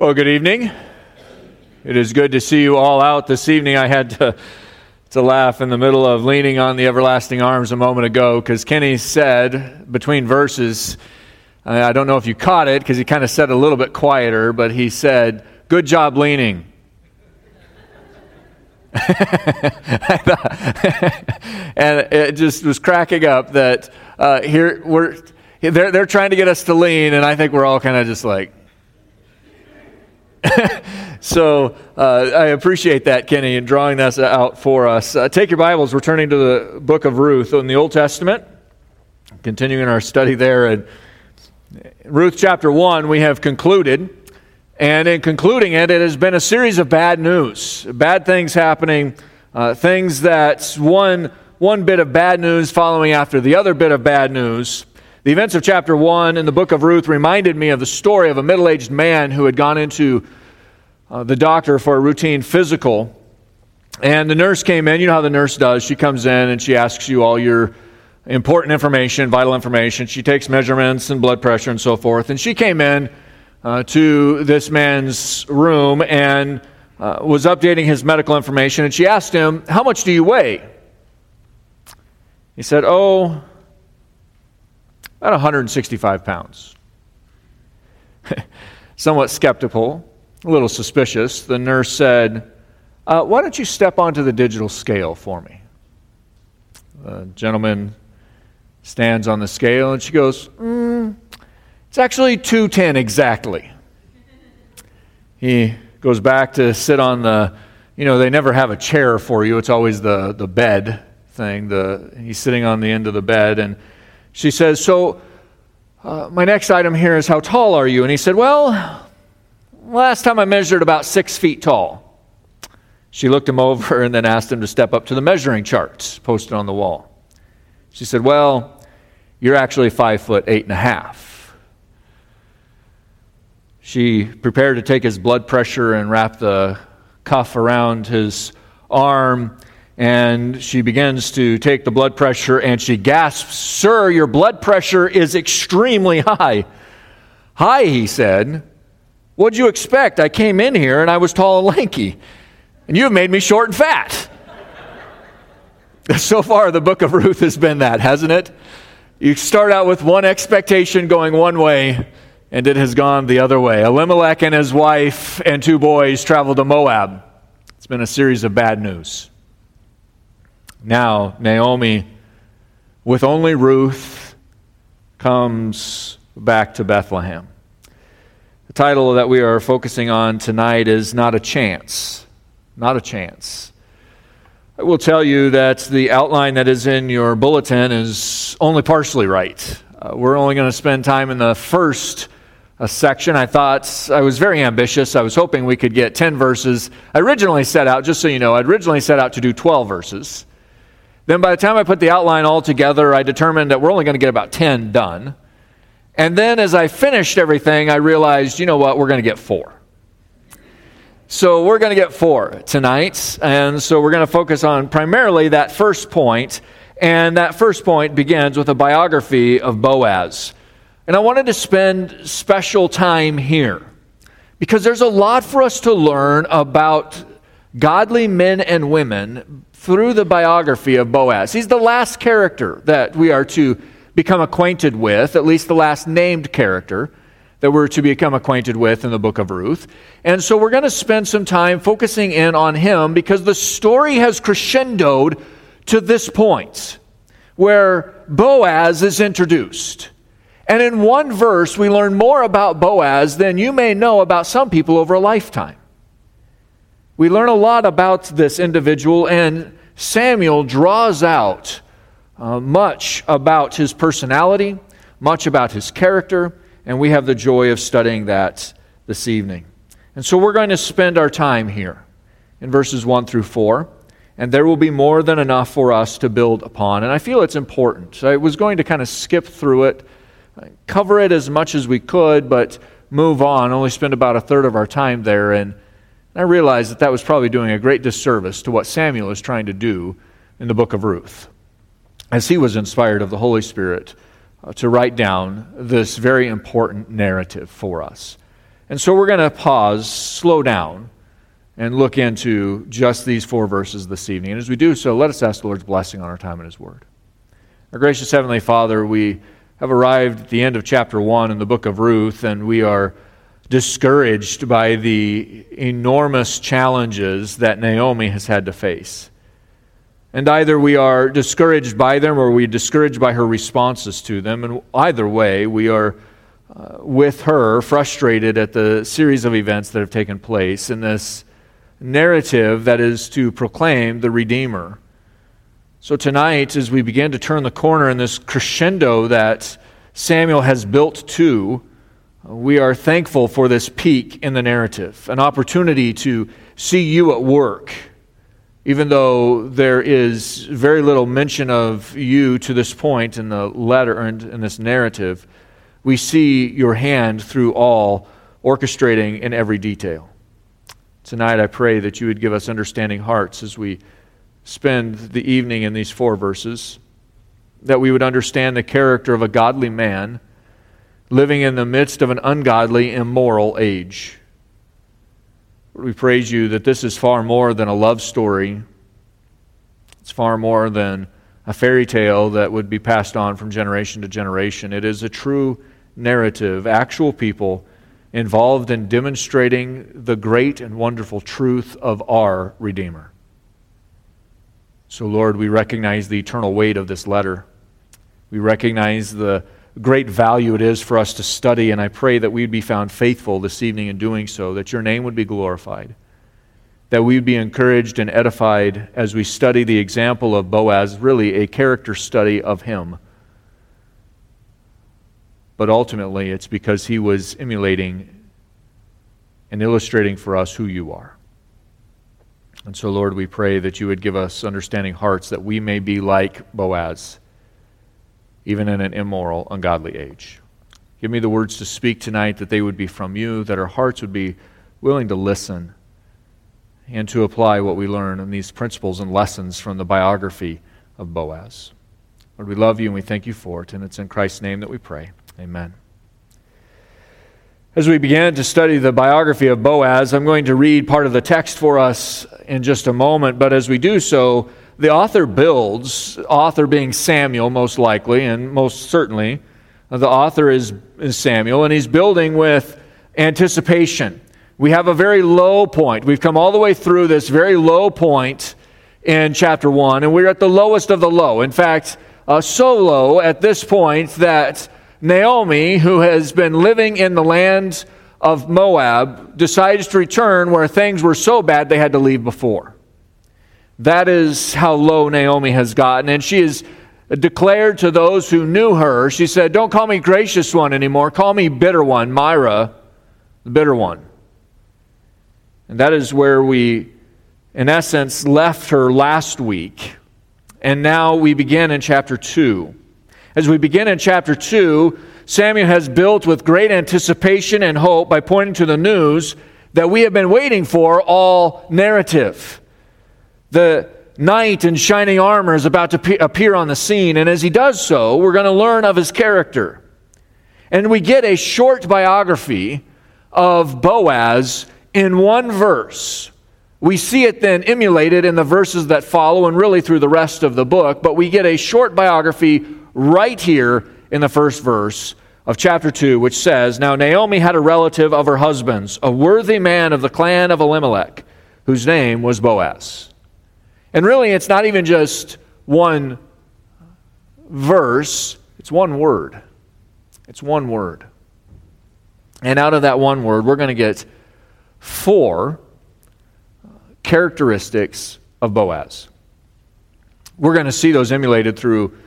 Well, good evening. It is good to see you all out this evening. I had to, to laugh in the middle of leaning on the everlasting arms a moment ago because Kenny said between verses, I don't know if you caught it because he kind of said a little bit quieter, but he said, Good job leaning. and it just was cracking up that uh, here we're they're, they're trying to get us to lean, and I think we're all kind of just like, so uh, I appreciate that, Kenny, in drawing this out for us. Uh, take your Bibles. We're turning to the book of Ruth in the Old Testament, continuing our study there. And Ruth chapter 1, we have concluded. And in concluding it, it has been a series of bad news, bad things happening, uh, things that one, one bit of bad news following after the other bit of bad news. The events of chapter 1 in the book of Ruth reminded me of the story of a middle aged man who had gone into uh, the doctor for a routine physical. And the nurse came in. You know how the nurse does. She comes in and she asks you all your important information, vital information. She takes measurements and blood pressure and so forth. And she came in uh, to this man's room and uh, was updating his medical information. And she asked him, How much do you weigh? He said, Oh, about 165 pounds. Somewhat skeptical, a little suspicious, the nurse said, uh, Why don't you step onto the digital scale for me? The gentleman stands on the scale and she goes, mm, It's actually 210 exactly. He goes back to sit on the, you know, they never have a chair for you, it's always the, the bed thing. The, he's sitting on the end of the bed and she says, So, uh, my next item here is how tall are you? And he said, Well, last time I measured about six feet tall. She looked him over and then asked him to step up to the measuring charts posted on the wall. She said, Well, you're actually five foot eight and a half. She prepared to take his blood pressure and wrap the cuff around his arm and she begins to take the blood pressure and she gasps, Sir, your blood pressure is extremely high. High, he said. What'd you expect? I came in here and I was tall and lanky, and you have made me short and fat. so far, the book of Ruth has been that, hasn't it? You start out with one expectation going one way, and it has gone the other way. Elimelech and his wife and two boys traveled to Moab. It's been a series of bad news. Now, Naomi, with only Ruth, comes back to Bethlehem. The title that we are focusing on tonight is Not a Chance. Not a Chance. I will tell you that the outline that is in your bulletin is only partially right. Uh, we're only going to spend time in the first uh, section. I thought I was very ambitious. I was hoping we could get 10 verses. I originally set out, just so you know, I'd originally set out to do 12 verses. Then by the time I put the outline all together, I determined that we're only going to get about 10 done. And then as I finished everything, I realized, you know what, we're going to get four. So we're going to get four tonight. And so we're going to focus on primarily that first point. And that first point begins with a biography of Boaz. And I wanted to spend special time here because there's a lot for us to learn about godly men and women through the biography of Boaz. He's the last character that we are to become acquainted with, at least the last named character that we're to become acquainted with in the book of Ruth. And so we're going to spend some time focusing in on him because the story has crescendoed to this point where Boaz is introduced. And in one verse, we learn more about Boaz than you may know about some people over a lifetime. We learn a lot about this individual, and Samuel draws out uh, much about his personality, much about his character, and we have the joy of studying that this evening. And so we're going to spend our time here in verses 1 through 4, and there will be more than enough for us to build upon. And I feel it's important. So I was going to kind of skip through it, cover it as much as we could, but move on, only spend about a third of our time there. And I realized that that was probably doing a great disservice to what Samuel is trying to do in the book of Ruth, as he was inspired of the Holy Spirit uh, to write down this very important narrative for us. And so we're going to pause, slow down, and look into just these four verses this evening. And as we do so, let us ask the Lord's blessing on our time in His Word. Our gracious Heavenly Father, we have arrived at the end of chapter 1 in the book of Ruth, and we are discouraged by the enormous challenges that Naomi has had to face. And either we are discouraged by them or we are discouraged by her responses to them. And either way, we are uh, with her frustrated at the series of events that have taken place in this narrative that is to proclaim the Redeemer. So tonight, as we begin to turn the corner in this crescendo that Samuel has built to, we are thankful for this peak in the narrative, an opportunity to see you at work, even though there is very little mention of you to this point in the letter and in this narrative. We see your hand through all, orchestrating in every detail. Tonight, I pray that you would give us understanding hearts as we spend the evening in these four verses, that we would understand the character of a godly man living in the midst of an ungodly, immoral age. We praise you that this is far more than a love story. It's far more than a fairy tale that would be passed on from generation to generation. It is a true narrative, actual people involved in demonstrating the great and wonderful truth of our Redeemer. So, Lord, we recognize the eternal weight of this letter. We recognize the great value it is for us to study, and I pray that we'd be found faithful this evening in doing so, that your name would be glorified, that we'd be encouraged and edified as we study the example of Boaz, really a character study of him. But ultimately, it's because he was emulating and illustrating for us who you are. And so, Lord, we pray that you would give us understanding hearts that we may be like Boaz even in an immoral, ungodly age. Give me the words to speak tonight that they would be from you, that our hearts would be willing to listen and to apply what we learn in these principles and lessons from the biography of Boaz. Lord, we love you and we thank you for it, and it's in Christ's name that we pray. Amen. As we began to study the biography of Boaz, I'm going to read part of the text for us in just a moment, but as we do so, the author builds, author being Samuel, most likely, and most certainly, the author is, is Samuel, and he's building with anticipation. We have a very low point. We've come all the way through this very low point in chapter 1, and we're at the lowest of the low. In fact, uh, so low at this point that Naomi, who has been living in the land of Moab, decides to return where things were so bad they had to leave before. That is how low Naomi has gotten. And she has declared to those who knew her, she said, Don't call me gracious one anymore. Call me bitter one, Myra, the bitter one. And that is where we, in essence, left her last week. And now we begin in chapter 2. As we begin in chapter 2, Samuel has built with great anticipation and hope by pointing to the news that we have been waiting for all narrative. The knight in shining armor is about to appear on the scene, and as he does so, we're going to learn of his character. And we get a short biography of Boaz in one verse. We see it then emulated in the verses that follow and really through the rest of the book, but we get a short biography right here in the first verse of chapter 2, which says Now Naomi had a relative of her husband's, a worthy man of the clan of Elimelech, whose name was Boaz. And really, it's not even just one verse, it's one word. It's one word. And out of that one word, we're going to get four characteristics of Boaz. We're going to see those emulated through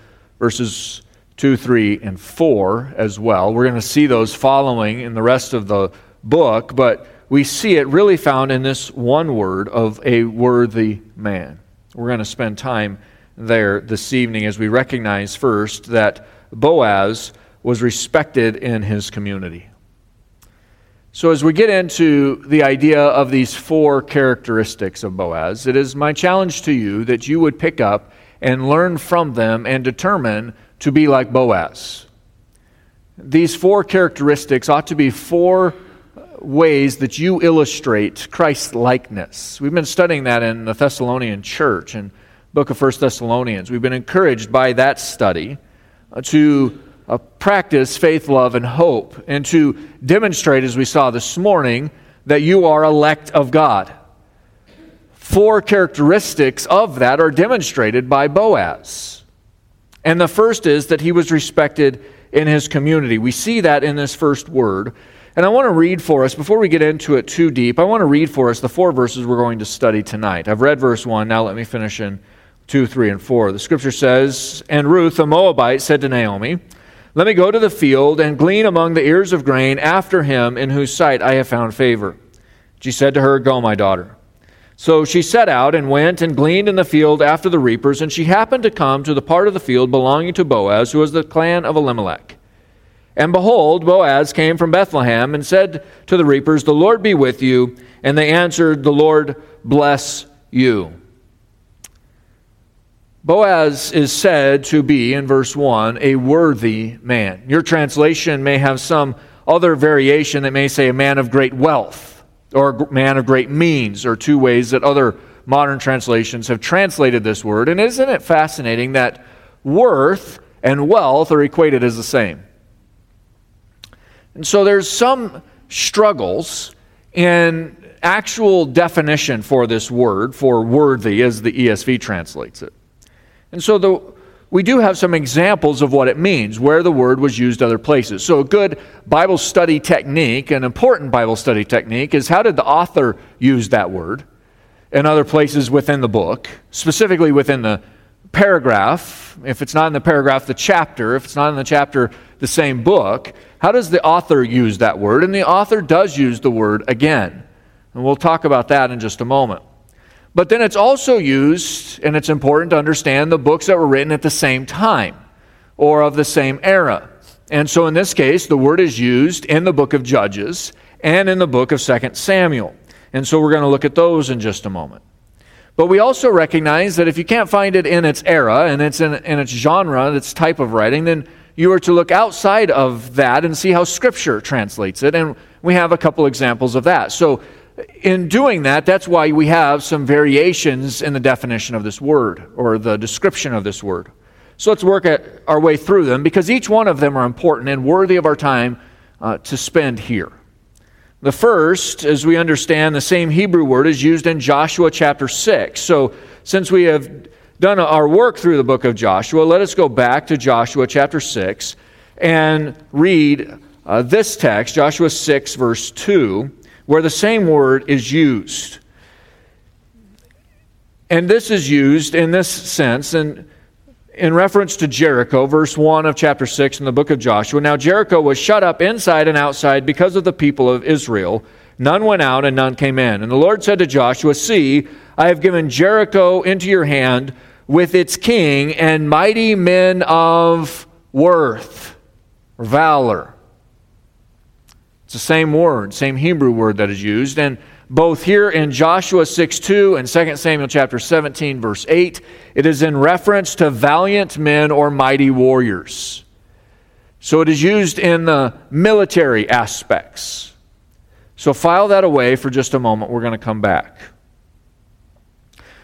verses 2, 3, and 4 as well. We're going to see those following in the rest of the book, but we see it really found in this one word of a worthy man. We're going to spend time there this evening as we recognize first that Boaz was respected in his community. So, as we get into the idea of these four characteristics of Boaz, it is my challenge to you that you would pick up and learn from them and determine to be like Boaz. These four characteristics ought to be four ways that you illustrate Christ likeness. We've been studying that in the Thessalonian church and book of First Thessalonians. We've been encouraged by that study uh, to uh, practice faith, love, and hope, and to demonstrate, as we saw this morning, that you are elect of God. Four characteristics of that are demonstrated by Boaz. And the first is that he was respected in his community. We see that in this first word. And I want to read for us, before we get into it too deep, I want to read for us the four verses we're going to study tonight. I've read verse 1, now let me finish in 2, 3, and 4. The scripture says, And Ruth, a Moabite, said to Naomi, Let me go to the field and glean among the ears of grain after him in whose sight I have found favor. She said to her, Go, my daughter. So she set out and went and gleaned in the field after the reapers, and she happened to come to the part of the field belonging to Boaz, who was the clan of Elimelech. And behold, Boaz came from Bethlehem and said to the reapers, The Lord be with you. And they answered, The Lord bless you. Boaz is said to be, in verse 1, a worthy man. Your translation may have some other variation that may say a man of great wealth or man of great means, or two ways that other modern translations have translated this word. And isn't it fascinating that worth and wealth are equated as the same? And so there's some struggles in actual definition for this word, for worthy, as the ESV translates it. And so the, we do have some examples of what it means, where the word was used other places. So, a good Bible study technique, an important Bible study technique, is how did the author use that word in other places within the book, specifically within the paragraph. If it's not in the paragraph, the chapter. If it's not in the chapter, the same book. How does the author use that word? And the author does use the word again. And we'll talk about that in just a moment. But then it's also used, and it's important to understand the books that were written at the same time or of the same era. And so in this case, the word is used in the book of Judges and in the book of 2 Samuel. And so we're going to look at those in just a moment. But we also recognize that if you can't find it in its era and it's in, in its genre, its type of writing, then you are to look outside of that and see how Scripture translates it. And we have a couple examples of that. So in doing that, that's why we have some variations in the definition of this word or the description of this word. So let's work our way through them because each one of them are important and worthy of our time uh, to spend here. The first, as we understand, the same Hebrew word is used in Joshua chapter 6. So since we have done our work through the book of Joshua, let us go back to Joshua chapter 6 and read uh, this text, Joshua 6, verse 2 where the same word is used. And this is used in this sense in, in reference to Jericho, verse 1 of chapter 6 in the book of Joshua. Now, Jericho was shut up inside and outside because of the people of Israel. None went out and none came in. And the Lord said to Joshua, See, I have given Jericho into your hand with its king and mighty men of worth or valor. The same word, same Hebrew word that is used. And both here in Joshua 6 2 and 2 Samuel chapter 17, verse 8, it is in reference to valiant men or mighty warriors. So it is used in the military aspects. So file that away for just a moment. We're going to come back.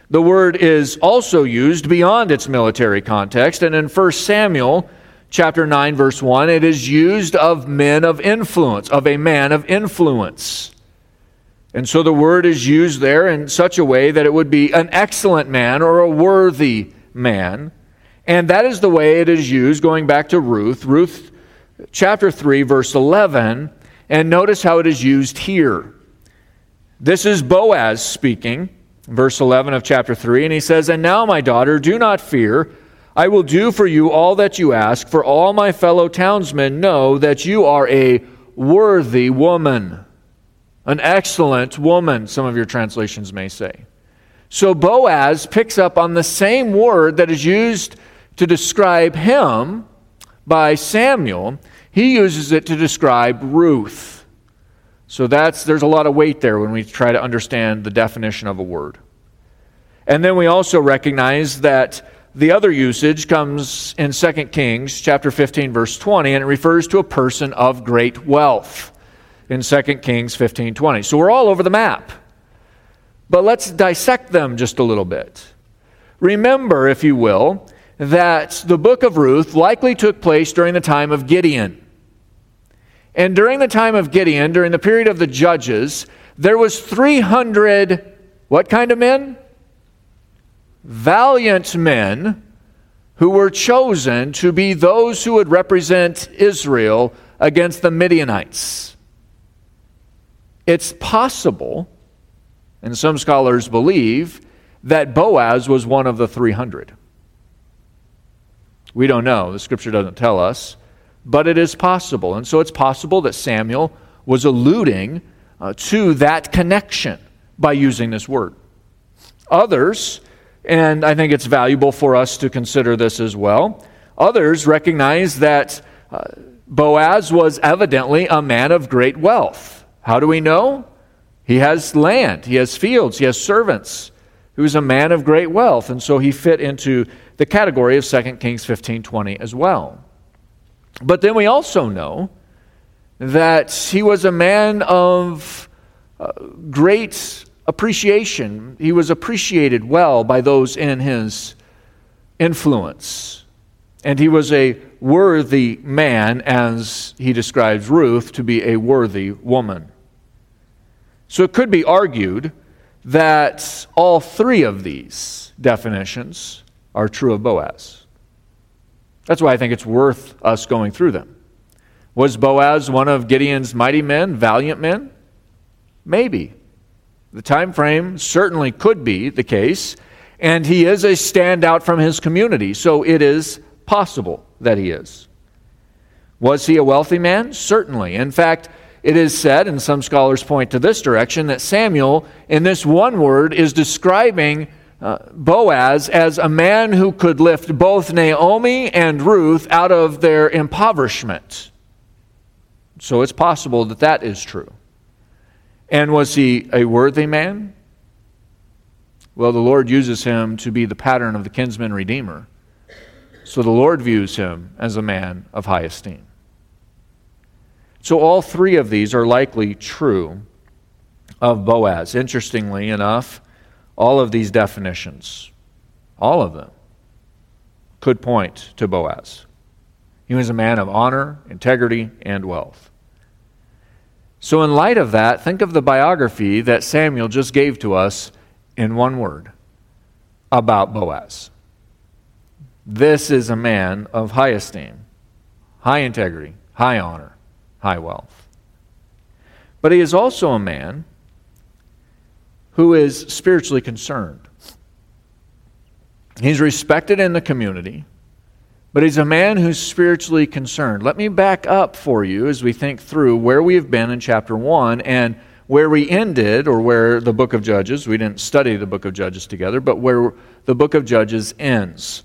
The word is also used beyond its military context, and in 1 Samuel chapter 9, verse 1, it is used of men of influence, of a man of influence. And so the word is used there in such a way that it would be an excellent man or a worthy man. And that is the way it is used going back to Ruth, Ruth chapter 3, verse 11. And notice how it is used here. This is Boaz speaking, verse 11 of chapter 3. And he says, And now, my daughter, do not fear. I will do for you all that you ask, for all my fellow townsmen know that you are a worthy woman, an excellent woman, some of your translations may say. So Boaz picks up on the same word that is used to describe him by Samuel. He uses it to describe Ruth. So that's there's a lot of weight there when we try to understand the definition of a word. And then we also recognize that the other usage comes in 2 Kings chapter 15 verse 20 and it refers to a person of great wealth. in 2 Kings 15:20. So we're all over the map. But let's dissect them just a little bit. Remember, if you will, that the book of Ruth likely took place during the time of Gideon. And during the time of Gideon, during the period of the judges, there was 300 what kind of men? Valiant men who were chosen to be those who would represent Israel against the Midianites. It's possible, and some scholars believe, that Boaz was one of the 300. We don't know. The scripture doesn't tell us, but it is possible. And so it's possible that Samuel was alluding uh, to that connection by using this word. Others, and I think it's valuable for us to consider this as well, others recognize that uh, Boaz was evidently a man of great wealth. How do we know? He has land, he has fields, he has servants. He was a man of great wealth, and so he fit into the category of 2 Kings 15 20 as well. But then we also know that he was a man of uh, great appreciation. He was appreciated well by those in his influence. And he was a worthy man, as he describes Ruth to be a worthy woman. So it could be argued that all three of these definitions are true of Boaz. That's why I think it's worth us going through them. Was Boaz one of Gideon's mighty men, valiant men? Maybe. The time frame certainly could be the case, and he is a standout from his community, so it is possible that he is. Was he a wealthy man? Certainly. In fact, it is said, and some scholars point to this direction, that Samuel, in this one word, is describing uh, Boaz as a man who could lift both Naomi and Ruth out of their impoverishment. So it's possible that that is true. And was he a worthy man? Well, the Lord uses him to be the pattern of the kinsman redeemer. So the Lord views him as a man of high esteem. So all three of these are likely true of Boaz. Interestingly enough, all of these definitions, all of them, could point to Boaz. He was a man of honor, integrity, and wealth. So, in light of that, think of the biography that Samuel just gave to us in one word about Boaz. This is a man of high esteem, high integrity, high honor, high wealth. But he is also a man who is spiritually concerned. He's respected in the community, but he's a man who's spiritually concerned. Let me back up for you as we think through where we have been in chapter 1 and where we ended, or where the book of Judges, we didn't study the book of Judges together, but where the book of Judges ends.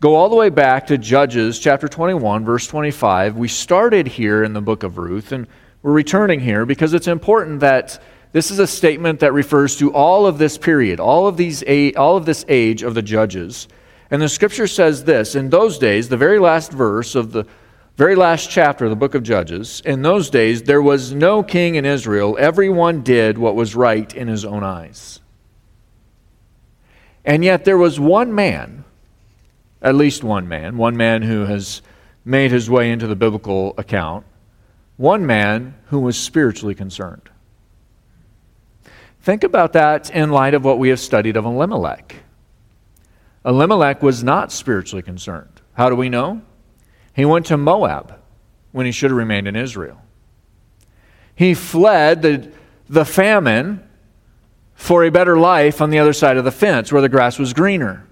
Go all the way back to Judges chapter 21, verse 25. We started here in the book of Ruth, and we're returning here because it's important that this is a statement that refers to all of this period, all of, these, all of this age of the judges. And the scripture says this In those days, the very last verse of the very last chapter of the book of Judges, in those days there was no king in Israel. Everyone did what was right in his own eyes. And yet there was one man, at least one man, one man who has made his way into the biblical account, one man who was spiritually concerned. Think about that in light of what we have studied of Elimelech. Elimelech was not spiritually concerned. How do we know? He went to Moab when he should have remained in Israel. He fled the, the famine for a better life on the other side of the fence where the grass was greener.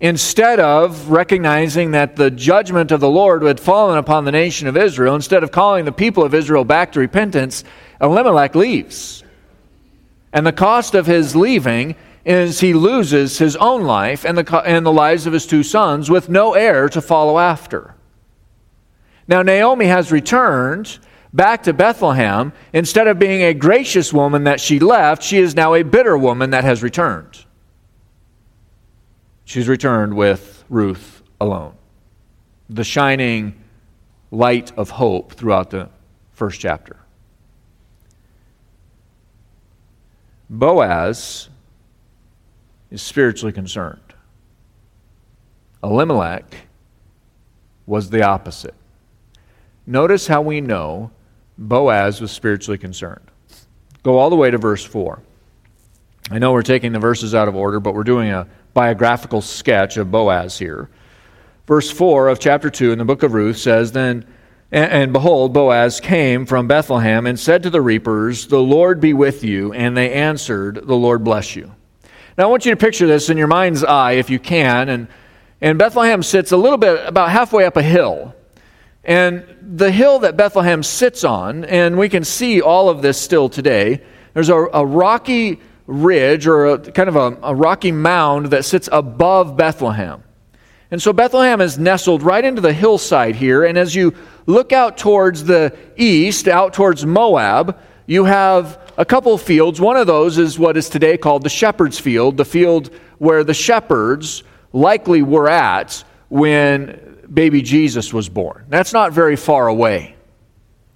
Instead of recognizing that the judgment of the Lord had fallen upon the nation of Israel, instead of calling the people of Israel back to repentance, Elimelech leaves. And the cost of his leaving is he loses his own life and the, and the lives of his two sons with no heir to follow after. Now, Naomi has returned back to Bethlehem. Instead of being a gracious woman that she left, she is now a bitter woman that has returned. She's returned with Ruth alone. The shining light of hope throughout the first chapter. Boaz is spiritually concerned. Elimelech was the opposite. Notice how we know Boaz was spiritually concerned. Go all the way to verse 4. I know we're taking the verses out of order, but we're doing a biographical sketch of Boaz here. Verse 4 of chapter 2 in the book of Ruth says, Then, and, behold, Boaz came from Bethlehem and said to the reapers, The Lord be with you. And they answered, The Lord bless you. Now, I want you to picture this in your mind's eye, if you can. And, and Bethlehem sits a little bit, about halfway up a hill. And the hill that Bethlehem sits on, and we can see all of this still today, there's a, a rocky ridge or a, kind of a, a rocky mound that sits above Bethlehem. And so Bethlehem is nestled right into the hillside here. And as you look out towards the east, out towards Moab, you have a couple fields. One of those is what is today called the shepherd's field, the field where the shepherds likely were at when baby Jesus was born. That's not very far away.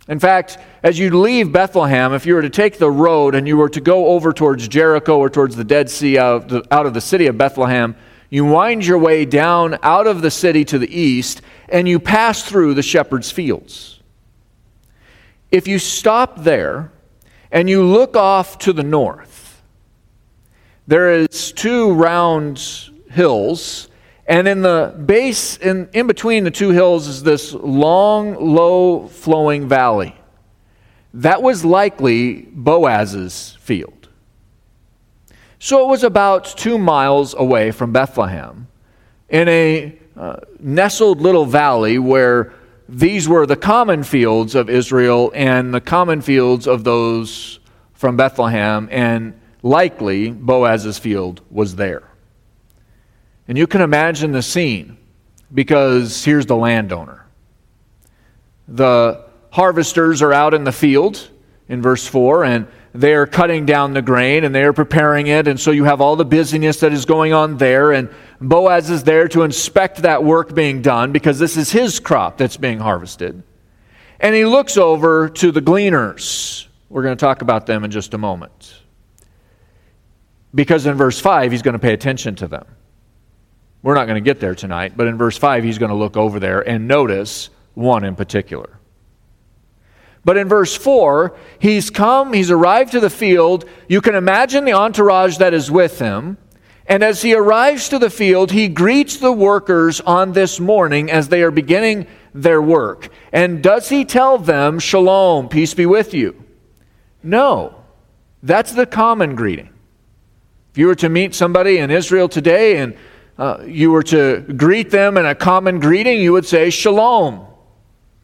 In fact, as you leave Bethlehem, if you were to take the road and you were to go over towards Jericho or towards the Dead Sea out of the, out of the city of Bethlehem, you wind your way down out of the city to the east and you pass through the shepherd's fields. If you stop there and you look off to the north, there is two round hills and in the base, in, in between the two hills, is this long, low flowing valley. That was likely Boaz's field. So it was about two miles away from Bethlehem in a uh, nestled little valley where these were the common fields of Israel and the common fields of those from Bethlehem, and likely Boaz's field was there. And you can imagine the scene because here's the landowner. The harvesters are out in the field in verse 4, and they are cutting down the grain and they are preparing it. And so you have all the busyness that is going on there. And Boaz is there to inspect that work being done because this is his crop that's being harvested. And he looks over to the gleaners. We're going to talk about them in just a moment. Because in verse 5, he's going to pay attention to them. We're not going to get there tonight, but in verse 5, he's going to look over there and notice one in particular. But in verse 4, he's come, he's arrived to the field. You can imagine the entourage that is with him. And as he arrives to the field, he greets the workers on this morning as they are beginning their work. And does he tell them, Shalom, peace be with you? No. That's the common greeting. If you were to meet somebody in Israel today and uh, you were to greet them in a common greeting, you would say, Shalom,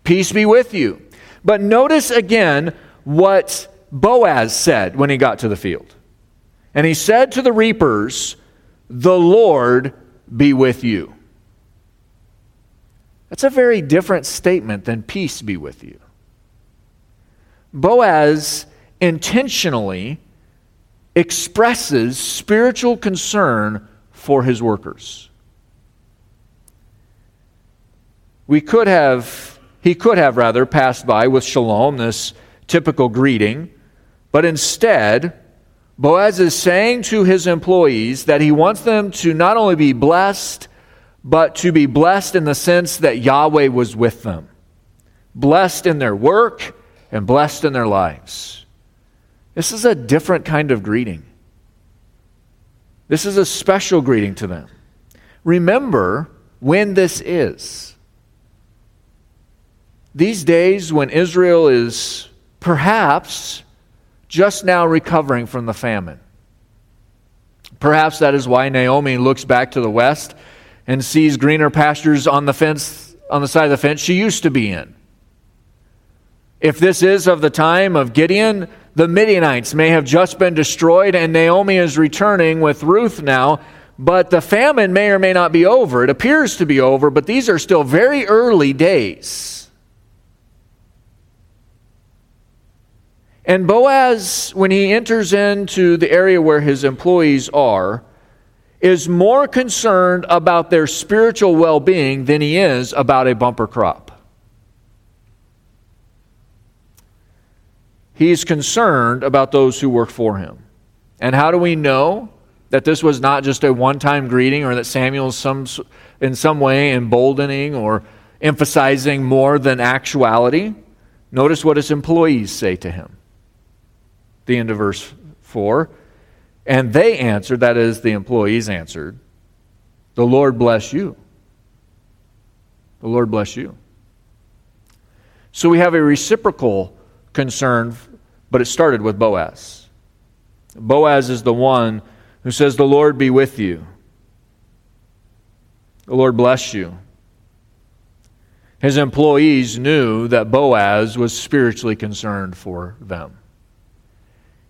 peace be with you. But notice again what Boaz said when he got to the field. And he said to the reapers, The Lord be with you. That's a very different statement than peace be with you. Boaz intentionally expresses spiritual concern for his workers. We could have, he could have rather passed by with shalom, this typical greeting, but instead, Boaz is saying to his employees that he wants them to not only be blessed, but to be blessed in the sense that Yahweh was with them. Blessed in their work and blessed in their lives. This is a different kind of greeting. This is a special greeting to them. Remember when this is. These days, when Israel is perhaps just now recovering from the famine. Perhaps that is why Naomi looks back to the west and sees greener pastures on the fence on the side of the fence she used to be in. If this is of the time of Gideon, the Midianites may have just been destroyed, and Naomi is returning with Ruth now. But the famine may or may not be over. It appears to be over, but these are still very early days. And Boaz, when he enters into the area where his employees are, is more concerned about their spiritual well being than he is about a bumper crop. He's concerned about those who work for him. And how do we know that this was not just a one time greeting or that Samuel's some, in some way emboldening or emphasizing more than actuality? Notice what his employees say to him. The end of verse 4. And they answered, that is, the employees answered, The Lord bless you. The Lord bless you. So we have a reciprocal concern, but it started with Boaz. Boaz is the one who says, The Lord be with you. The Lord bless you. His employees knew that Boaz was spiritually concerned for them.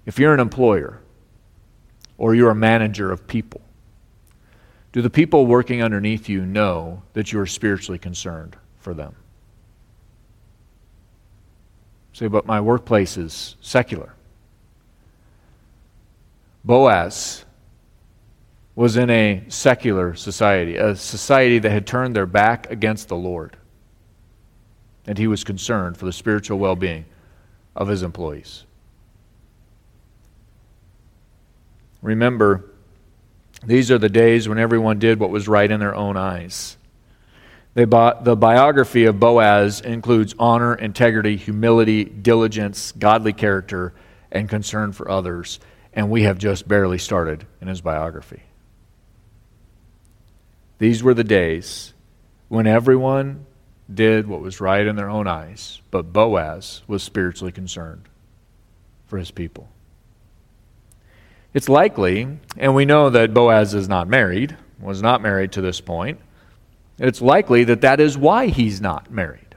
If you're an employer or you're a manager of people, do the people working underneath you know that you are spiritually concerned for them? Say, but my workplace is secular. Boaz was in a secular society, a society that had turned their back against the Lord. And he was concerned for the spiritual well being of his employees. Remember, these are the days when everyone did what was right in their own eyes. the biography of Boaz includes honor, integrity, humility, diligence, godly character, and concern for others. And we have just barely started in his biography. These were the days when everyone did what was right in their own eyes, but Boaz was spiritually concerned for his people. It's likely, and we know that Boaz is not married, was not married to this point. It's likely that that is why he's not married.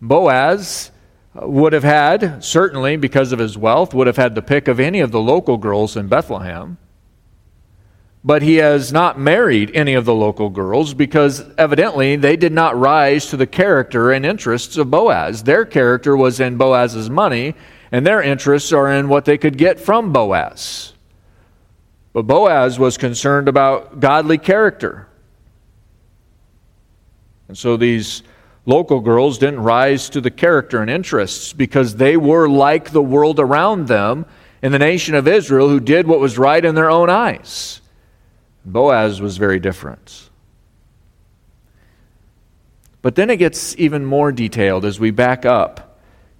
Boaz would have had, certainly because of his wealth, would have had the pick of any of the local girls in Bethlehem. But he has not married any of the local girls because evidently they did not rise to the character and interests of Boaz. Their character was in Boaz's money and their interests are in what they could get from Boaz. But Boaz was concerned about godly character. And so these local girls didn't rise to the character and interests because they were like the world around them in the nation of Israel who did what was right in their own eyes. Boaz was very different. But then it gets even more detailed as we back up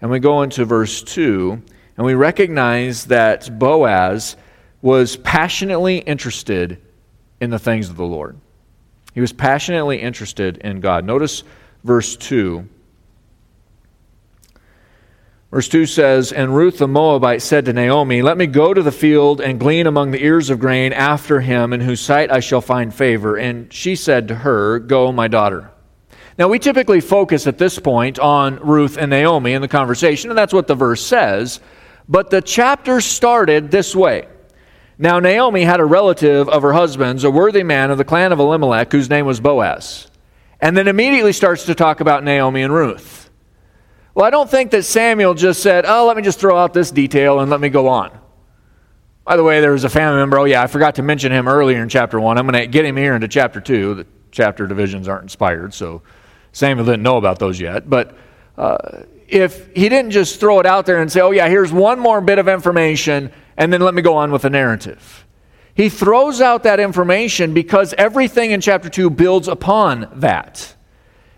and we go into verse 2, and we recognize that Boaz was passionately interested in the things of the Lord. He was passionately interested in God. Notice verse 2. Verse 2 says, And Ruth the Moabite said to Naomi, Let me go to the field and glean among the ears of grain after him, in whose sight I shall find favor. And she said to her, Go, my daughter. Now, we typically focus at this point on Ruth and Naomi in the conversation, and that's what the verse says. But the chapter started this way. Now, Naomi had a relative of her husband's, a worthy man of the clan of Elimelech, whose name was Boaz. And then immediately starts to talk about Naomi and Ruth. Well, I don't think that Samuel just said, Oh, let me just throw out this detail and let me go on. By the way, there was a family member. Oh, yeah, I forgot to mention him earlier in chapter 1. I'm going to get him here into chapter 2. The chapter divisions aren't inspired, so Samuel didn't know about those yet. But uh, if he didn't just throw it out there and say, oh, yeah, here's one more bit of information, and then let me go on with the narrative. He throws out that information because everything in chapter 2 builds upon that.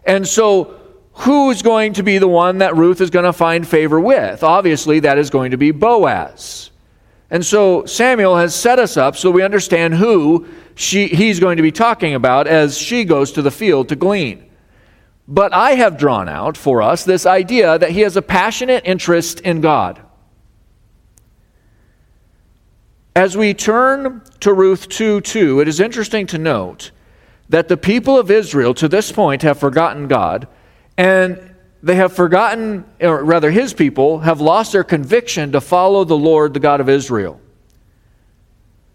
And so, who's going to be the one that Ruth is going to find favor with? Obviously, that is going to be Boaz. And so, Samuel has set us up so we understand who she, he's going to be talking about as she goes to the field to glean. But I have drawn out for us this idea that he has a passionate interest in God. As we turn to Ruth 2 2, it is interesting to note that the people of Israel to this point have forgotten God, and they have forgotten, or rather, his people have lost their conviction to follow the Lord, the God of Israel.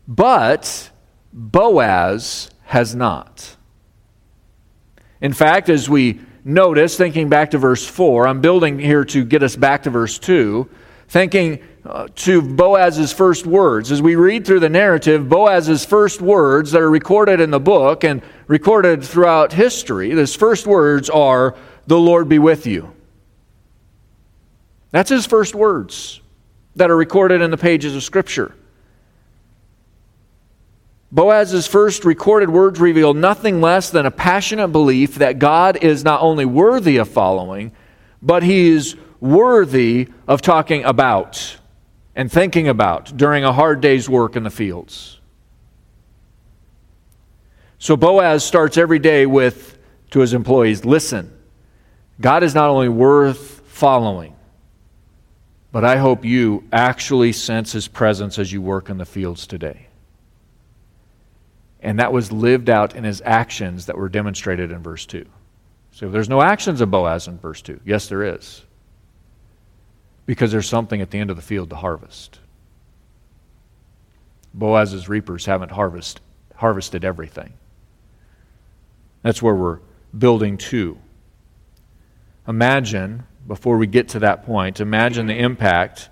But Boaz has not. In fact, as we notice, thinking back to verse 4, I'm building here to get us back to verse 2, thinking uh, to Boaz's first words. As we read through the narrative, Boaz's first words that are recorded in the book and recorded throughout history, his first words are, The Lord be with you. That's his first words that are recorded in the pages of Scripture. Boaz's first recorded words reveal nothing less than a passionate belief that God is not only worthy of following, but he is worthy of talking about and thinking about during a hard day's work in the fields. So Boaz starts every day with to his employees listen, God is not only worth following, but I hope you actually sense his presence as you work in the fields today. And that was lived out in his actions that were demonstrated in verse 2. So there's no actions of Boaz in verse 2. Yes, there is. Because there's something at the end of the field to harvest. Boaz's reapers haven't harvest, harvested everything. That's where we're building to. Imagine, before we get to that point, imagine the impact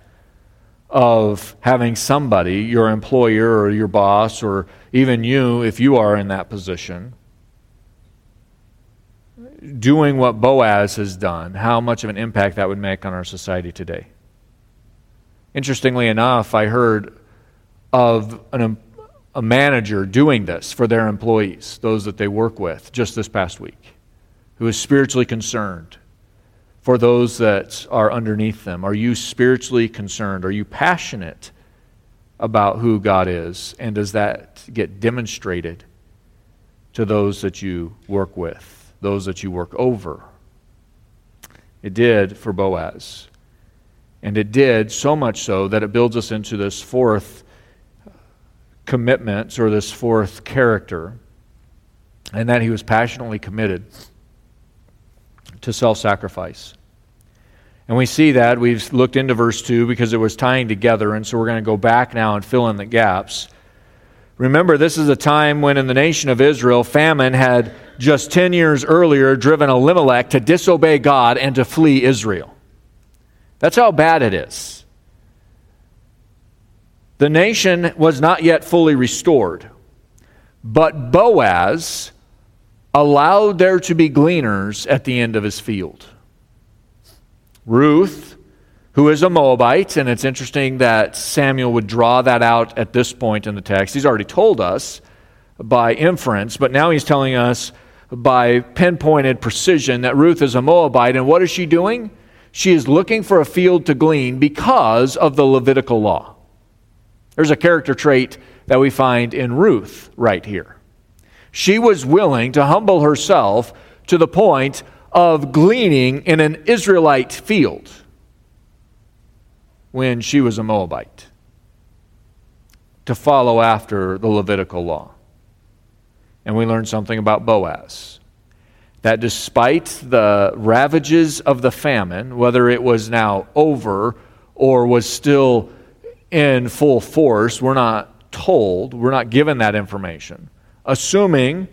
of having somebody, your employer or your boss, or even you, if you are in that position, doing what Boaz has done, how much of an impact that would make on our society today. Interestingly enough, I heard of an, a manager doing this for their employees, those that they work with, just this past week, who is spiritually concerned for those that are underneath them? Are you spiritually concerned? Are you passionate about who God is? And does that get demonstrated to those that you work with, those that you work over? It did for Boaz. And it did so much so that it builds us into this fourth commitment or this fourth character, and that he was passionately committed to self sacrifice. And we see that. We've looked into verse 2 because it was tying together, and so we're going to go back now and fill in the gaps. Remember, this is a time when in the nation of Israel, famine had just 10 years earlier driven Elimelech to disobey God and to flee Israel. That's how bad it is. The nation was not yet fully restored, but Boaz allowed there to be gleaners at the end of his field. Ruth, who is a Moabite, and it's interesting that Samuel would draw that out at this point in the text. He's already told us by inference, but now he's telling us by pinpointed precision that Ruth is a Moabite. And what is she doing? She is looking for a field to glean because of the Levitical law. There's a character trait that we find in Ruth right here. She was willing to humble herself to the point of gleaning in an Israelite field when she was a Moabite to follow after the Levitical law. And we learn something about Boaz. That despite the ravages of the famine, whether it was now over or was still in full force, we're not told, we're not given that information assuming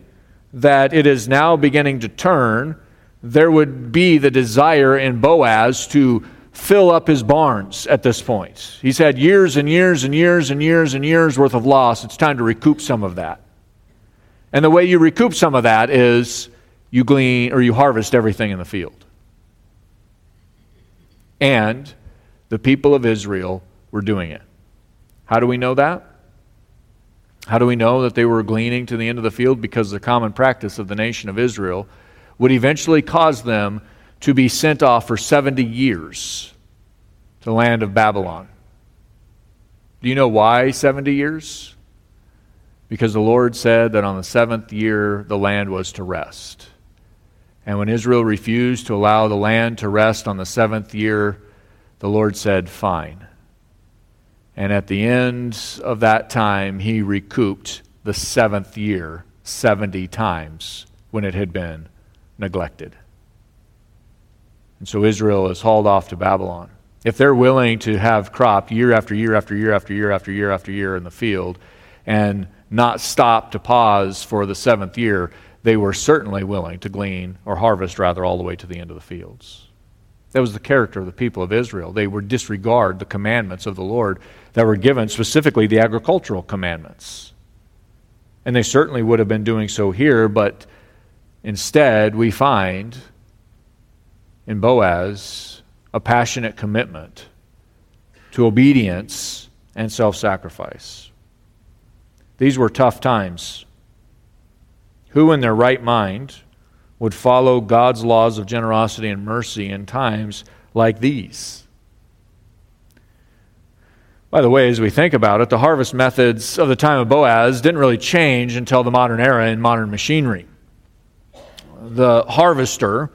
that it is now beginning to turn, there would be the desire in Boaz to fill up his barns at this point. He's had years and years and years and years and years worth of loss. It's time to recoup some of that. And the way you recoup some of that is you glean or you harvest everything in the field. And the people of Israel were doing it. How do we know that? How do we know that they were gleaning to the end of the field? Because the common practice of the nation of Israel would eventually cause them to be sent off for 70 years to the land of Babylon. Do you know why 70 years? Because the Lord said that on the seventh year the land was to rest. And when Israel refused to allow the land to rest on the seventh year, the Lord said, Fine. And at the end of that time, he recouped the seventh year 70 times when it had been neglected. And so Israel is hauled off to Babylon. If they're willing to have crop year after year after year after year after year after year in the field and not stop to pause for the seventh year, they were certainly willing to glean or harvest rather all the way to the end of the fields. That was the character of the people of Israel. They would disregard the commandments of the Lord that were given, specifically the agricultural commandments. And they certainly would have been doing so here, but instead we find in Boaz a passionate commitment to obedience and self sacrifice. These were tough times. Who in their right mind would follow God's laws of generosity and mercy in times like these? By the way, as we think about it, the harvest methods of the time of Boaz didn't really change until the modern era in modern machinery. The harvester,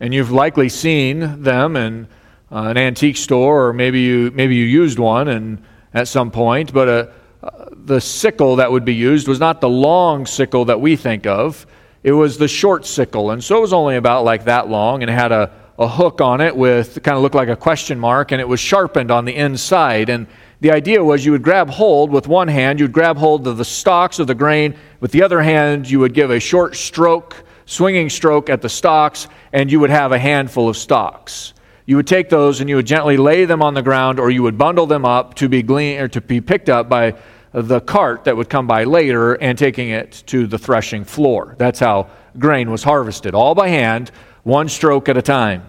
and you've likely seen them in uh, an antique store, or maybe you maybe you used one and at some point, but uh, uh, the sickle that would be used was not the long sickle that we think of. It was the short sickle, and so it was only about like that long, and it had a, a hook on it with kind of looked like a question mark, and it was sharpened on the inside. And the idea was you would grab hold with one hand, you'd grab hold of the stalks of the grain. With the other hand, you would give a short stroke, swinging stroke at the stalks, and you would have a handful of stalks you would take those and you would gently lay them on the ground or you would bundle them up to be glean, or to be picked up by the cart that would come by later and taking it to the threshing floor. That's how grain was harvested, all by hand, one stroke at a time.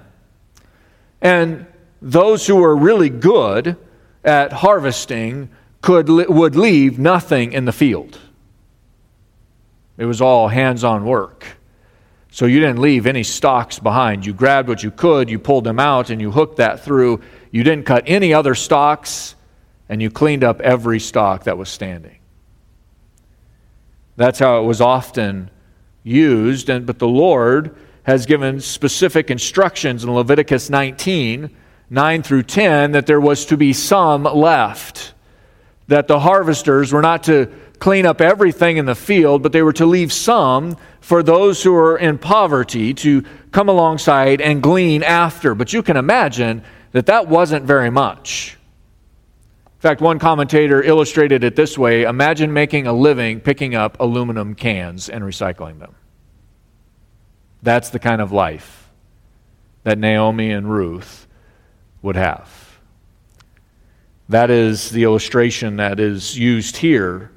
And those who were really good at harvesting could would leave nothing in the field. It was all hands-on work. So you didn't leave any stalks behind. You grabbed what you could, you pulled them out, and you hooked that through. You didn't cut any other stalks, and you cleaned up every stalk that was standing. That's how it was often used. And, but the Lord has given specific instructions in Leviticus 19, 9 through 10, that there was to be some left. That the harvesters were not to clean up everything in the field, but they were to leave some for those who are in poverty to come alongside and glean after. But you can imagine that that wasn't very much. In fact, one commentator illustrated it this way Imagine making a living picking up aluminum cans and recycling them. That's the kind of life that Naomi and Ruth would have. That is the illustration that is used here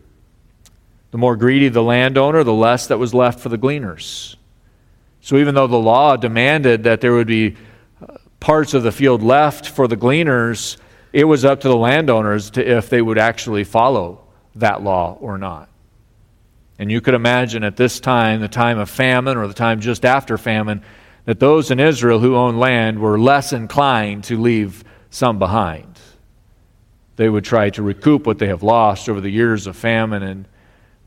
the more greedy the landowner, the less that was left for the gleaners. So even though the law demanded that there would be uh, parts of the field left for the gleaners, it was up to the landowners to, if they would actually follow that law or not. And you could imagine at this time, the time of famine or the time just after famine, that those in Israel who owned land were less inclined to leave some behind. They would try to recoup what they have lost over the years of famine and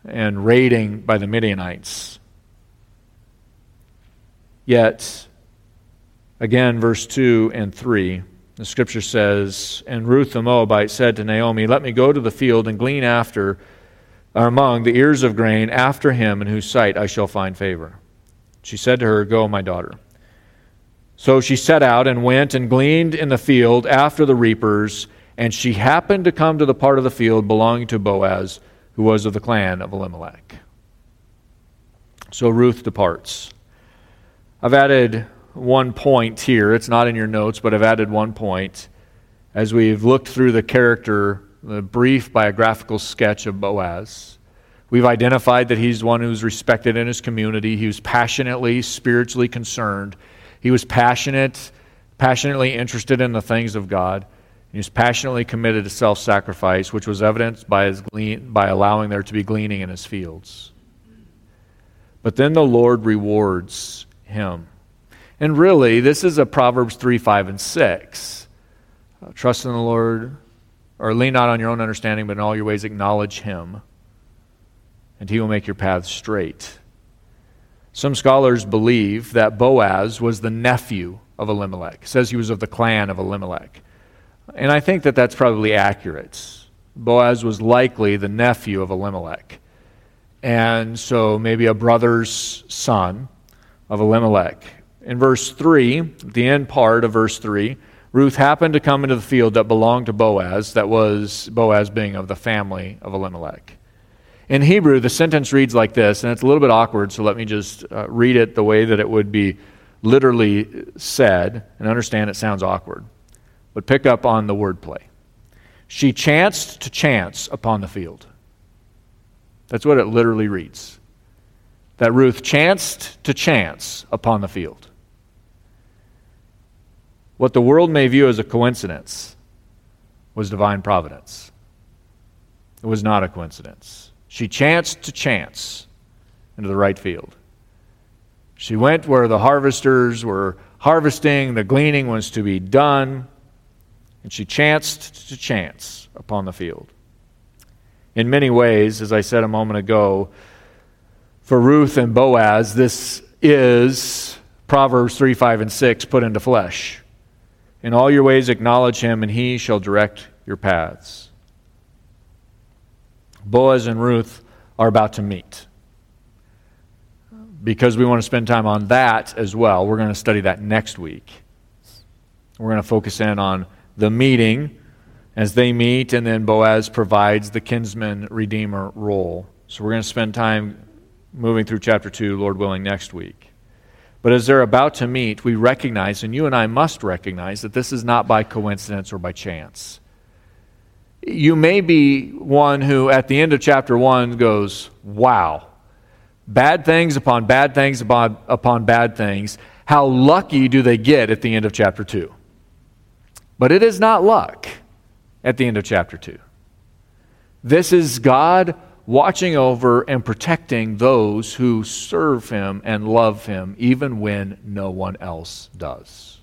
and raiding by the Midianites. Yet, again, verse 2 and 3, the scripture says, And Ruth the Moabite said to Naomi, Let me go to the field and glean after, or among the ears of grain, after him in whose sight I shall find favor. She said to her, Go, my daughter. So she set out and went and gleaned in the field after the reapers, and she happened to come to the part of the field belonging to Boaz who was of the clan of Elimelech. So Ruth departs. I've added one point here. It's not in your notes, but I've added one point. As we've looked through the character, the brief biographical sketch of Boaz, we've identified that he's one who's respected in his community. He was passionately, spiritually concerned. He was passionate, passionately interested in the things of God. He was passionately committed to self sacrifice, which was evidenced by, his glean, by allowing there to be gleaning in his fields. But then the Lord rewards him. And really, this is a Proverbs 3, 5, and 6. Uh, trust in the Lord, or lean not on your own understanding, but in all your ways acknowledge him, and he will make your paths straight. Some scholars believe that Boaz was the nephew of Elimelech. It says he was of the clan of Elimelech. And I think that that's probably accurate. Boaz was likely the nephew of Elimelech. And so maybe a brother's son of Elimelech. In verse 3, the end part of verse 3, Ruth happened to come into the field that belonged to Boaz, that was Boaz being of the family of Elimelech. In Hebrew, the sentence reads like this, and it's a little bit awkward, so let me just uh, read it the way that it would be literally said, and understand it sounds awkward but pick up on the wordplay. She chanced to chance upon the field. That's what it literally reads. That Ruth chanced to chance upon the field. What the world may view as a coincidence was divine providence. It was not a coincidence. She chanced to chance into the right field. She went where the harvesters were harvesting, the gleaning was to be done, and she chanced to chance upon the field. In many ways, as I said a moment ago, for Ruth and Boaz, this is Proverbs 3, 5, and 6 put into flesh. In all your ways acknowledge him, and he shall direct your paths. Boaz and Ruth are about to meet. Because we want to spend time on that as well, we're going to study that next week. We're going to focus in on the meeting as they meet, and then Boaz provides the kinsman redeemer role. So we're going to spend time moving through chapter 2, Lord willing, next week. But as they're about to meet, we recognize, and you and I must recognize, that this is not by coincidence or by chance. You may be one who, at the end of chapter 1, goes, Wow, bad things upon bad things upon, upon bad things. How lucky do they get at the end of chapter 2? But it is not luck at the end of chapter 2. This is God watching over and protecting those who serve him and love him, even when no one else does.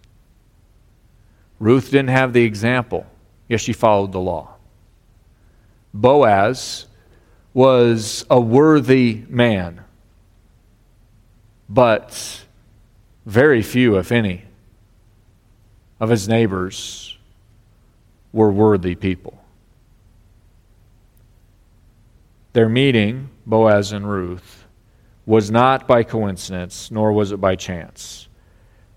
Ruth didn't have the example, yet she followed the law. Boaz was a worthy man, but very few, if any, of his neighbors were worthy people. Their meeting, Boaz and Ruth, was not by coincidence, nor was it by chance.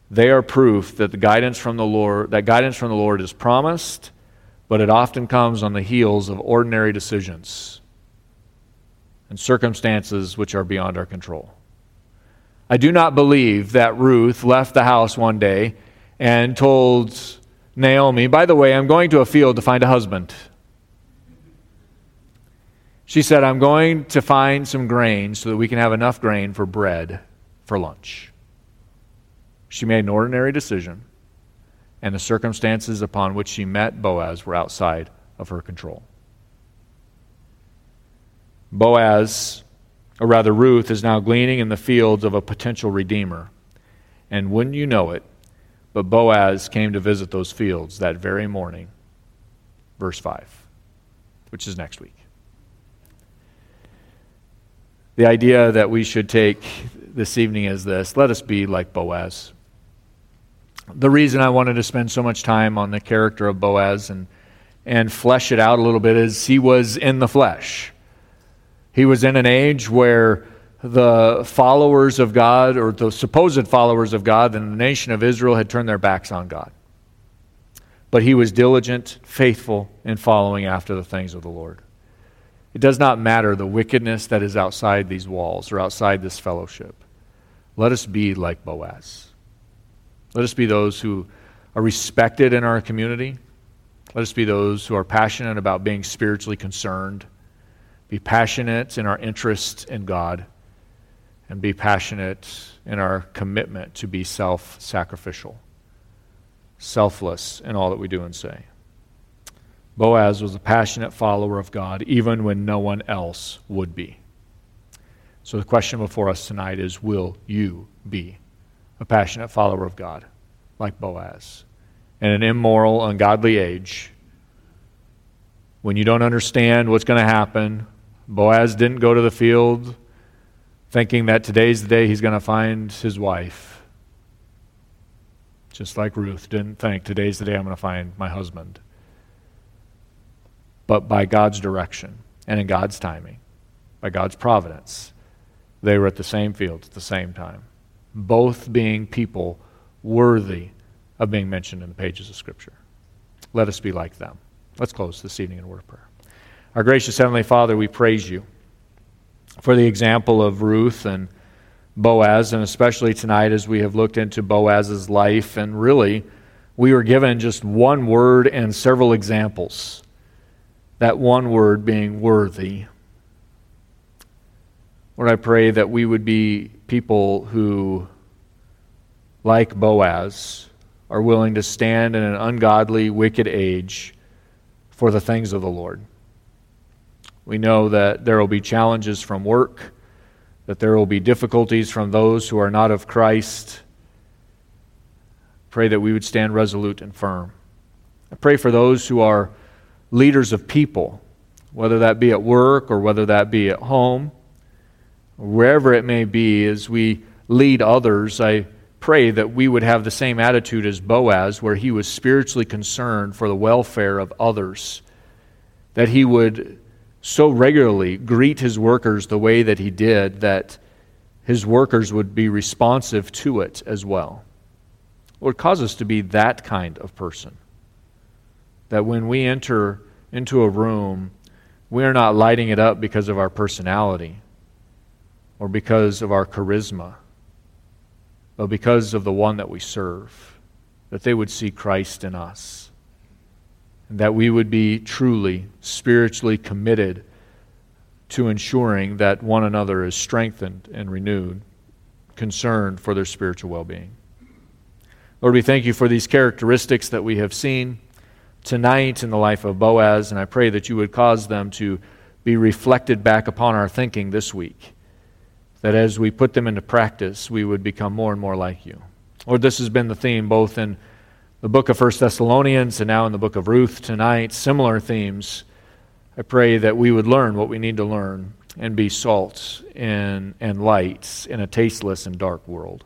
They are proof that the guidance from the Lord, that guidance from the Lord is promised, but it often comes on the heels of ordinary decisions and circumstances which are beyond our control. I do not believe that Ruth left the house one day and told Naomi, By the way, I'm going to a field to find a husband. She said, I'm going to find some grain so that we can have enough grain for bread for lunch. She made an ordinary decision, and the circumstances upon which she met Boaz were outside of her control. Boaz, or rather Ruth, is now gleaning in the fields of a potential redeemer. And wouldn't you know it, but Boaz came to visit those fields that very morning. Verse 5, which is next week the idea that we should take this evening is this let us be like Boaz. The reason I wanted to spend so much time on the character of Boaz and, and flesh it out a little bit is he was in the flesh. He was in an age where the followers of God, or the supposed followers of God, and the nation of Israel had turned their backs on God. But he was diligent, faithful in following after the things of the Lord. It does not matter the wickedness that is outside these walls or outside this fellowship. Let us be like Boaz. Let us be those who are respected in our community. Let us be those who are passionate about being spiritually concerned, be passionate in our interest in God, and be passionate in our commitment to be self sacrificial, selfless in all that we do and say. Boaz was a passionate follower of God, even when no one else would be. So the question before us tonight is Will you be a passionate follower of God, like Boaz? In an immoral, ungodly age, when you don't understand what's going to happen, Boaz didn't go to the field thinking that today's the day he's going to find his wife. Just like Ruth didn't think today's the day I'm going to find my husband but by God's direction and in God's timing, by God's providence, they were at the same field at the same time, both being people worthy of being mentioned in the pages of Scripture. Let us be like them. Let's close this evening in word of prayer. Our gracious Heavenly Father, we praise you for the example of Ruth and Boaz, and especially tonight as we have looked into Boaz's life, and really, we were given just one word and several examples that one word being worthy. Lord, I pray that we would be people who, like Boaz, are willing to stand in an ungodly, wicked age for the things of the Lord. We know that there will be challenges from work, that there will be difficulties from those who are not of Christ. Pray that we would stand resolute and firm. I pray for those who are leaders of people, whether that be at work or whether that be at home, wherever it may be, as we lead others. I pray that we would have the same attitude as Boaz, where he was spiritually concerned for the welfare of others, that he would so regularly greet his workers the way that he did that his workers would be responsive to it as well. Lord, cause us to be that kind of person. That when we enter into a room, we are not lighting it up because of our personality or because of our charisma, but because of the one that we serve, that they would see Christ in us, that we would be truly spiritually committed to ensuring that one another is strengthened and renewed, concerned for their spiritual well being. Lord, we thank you for these characteristics that we have seen tonight in the life of Boaz, and I pray that you would cause them to be reflected back upon our thinking this week that as we put them into practice, we would become more and more like you. Lord, this has been the theme both in the book of First Thessalonians and now in the book of Ruth tonight, similar themes. I pray that we would learn what we need to learn and be salt and, and lights in a tasteless and dark world.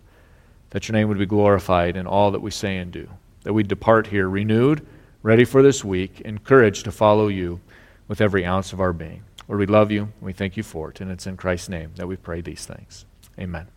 That your name would be glorified in all that we say and do. That we depart here renewed, ready for this week, encouraged to follow you with every ounce of our being. Lord, we love you. and We thank you for it. And it's in Christ's name that we pray these things. Amen.